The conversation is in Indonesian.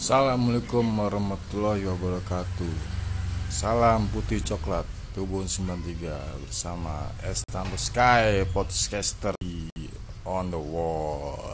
Assalamualaikum warahmatullahi wabarakatuh. Salam putih coklat Tubun 93 bersama Estambo Sky Podcaster on the wall.